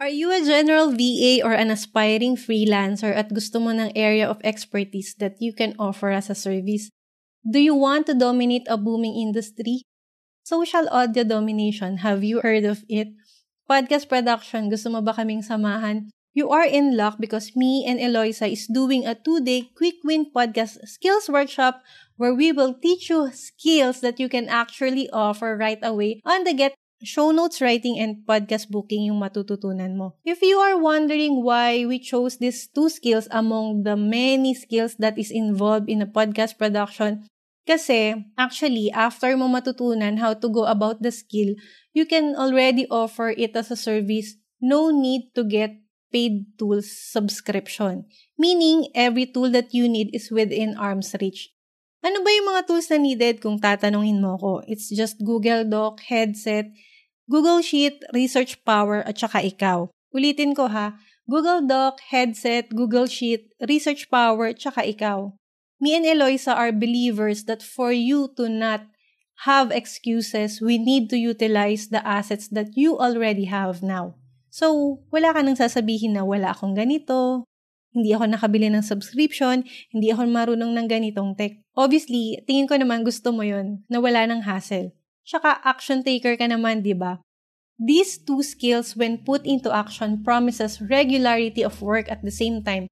Are you a general VA or an aspiring freelancer at gusto mo ng area of expertise that you can offer as a service? Do you want to dominate a booming industry? Social audio domination, have you heard of it? Podcast production, gusto mo ba kaming samahan? You are in luck because me and Eloisa is doing a two-day quick win podcast skills workshop where we will teach you skills that you can actually offer right away on the get show notes writing and podcast booking yung matututunan mo. If you are wondering why we chose these two skills among the many skills that is involved in a podcast production, kasi actually, after mo matutunan how to go about the skill, you can already offer it as a service. No need to get paid tools subscription. Meaning, every tool that you need is within arm's reach. Ano ba yung mga tools na needed kung tatanungin mo ko? It's just Google Doc, headset, Google Sheet, Research Power, at saka ikaw. Ulitin ko ha, Google Doc, headset, Google Sheet, Research Power, at saka ikaw. Me and Eloisa are believers that for you to not have excuses, we need to utilize the assets that you already have now. So, wala ka nang sasabihin na wala akong ganito, hindi ako nakabili ng subscription, hindi ako marunong ng ganitong tech. Obviously, tingin ko naman gusto mo yon na wala ng hassle. Tsaka action taker ka naman, di ba? These two skills, when put into action, promises regularity of work at the same time.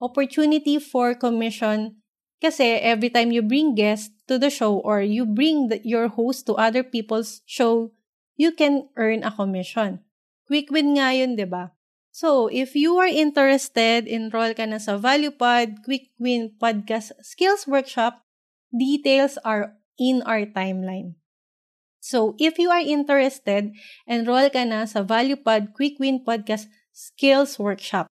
Opportunity for commission kasi every time you bring guests to the show or you bring the, your host to other people's show, you can earn a commission. Quick win nga yun, di ba? So, if you are interested, enroll ka na sa ValuePod Quick Win Podcast Skills Workshop. Details are in our timeline. So, if you are interested, enroll ka na sa ValuePod Quick Win Podcast Skills Workshop.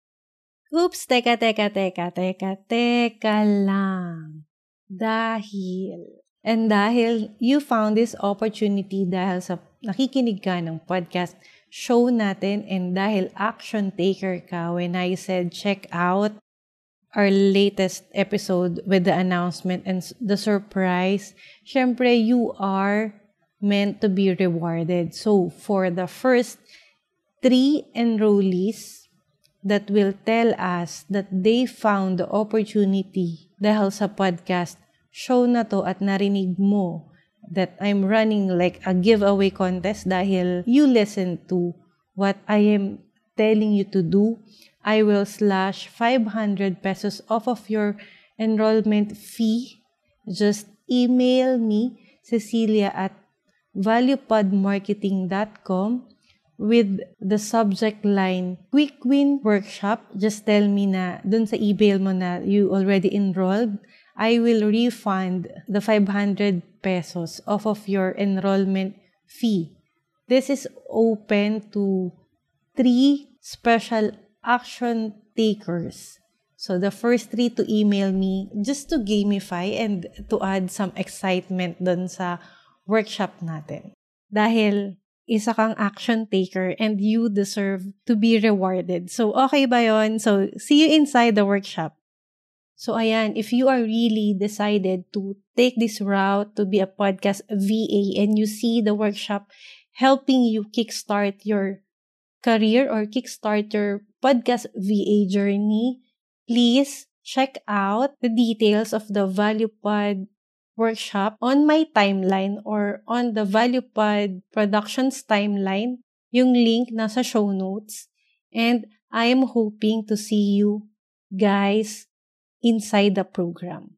Oops, teka, teka, teka, teka, teka lang. Dahil, and dahil you found this opportunity dahil sa nakikinig ka ng podcast show natin and dahil action taker ka when I said check out our latest episode with the announcement and the surprise, syempre you are meant to be rewarded. So, for the first three enrollees that will tell us that they found the opportunity dahil sa podcast show na to at narinig mo that I'm running like a giveaway contest dahil you listen to what I am telling you to do, I will slash 500 pesos off of your enrollment fee. Just email me, Cecilia at valuepodmarketing.com with the subject line Quick Win Workshop. Just tell me na dun sa email mo na you already enrolled. I will refund the 500 pesos off of your enrollment fee. This is open to three special action takers. So the first three to email me just to gamify and to add some excitement dun sa workshop natin. Dahil isa kang action taker and you deserve to be rewarded. So, okay ba yon? So, see you inside the workshop. So, ayan, if you are really decided to take this route to be a podcast VA and you see the workshop helping you kickstart your career or kickstart your podcast VA journey, please check out the details of the ValuePod workshop on my timeline or on the ValuePod Productions timeline. Yung link nasa show notes. And I am hoping to see you guys inside the program.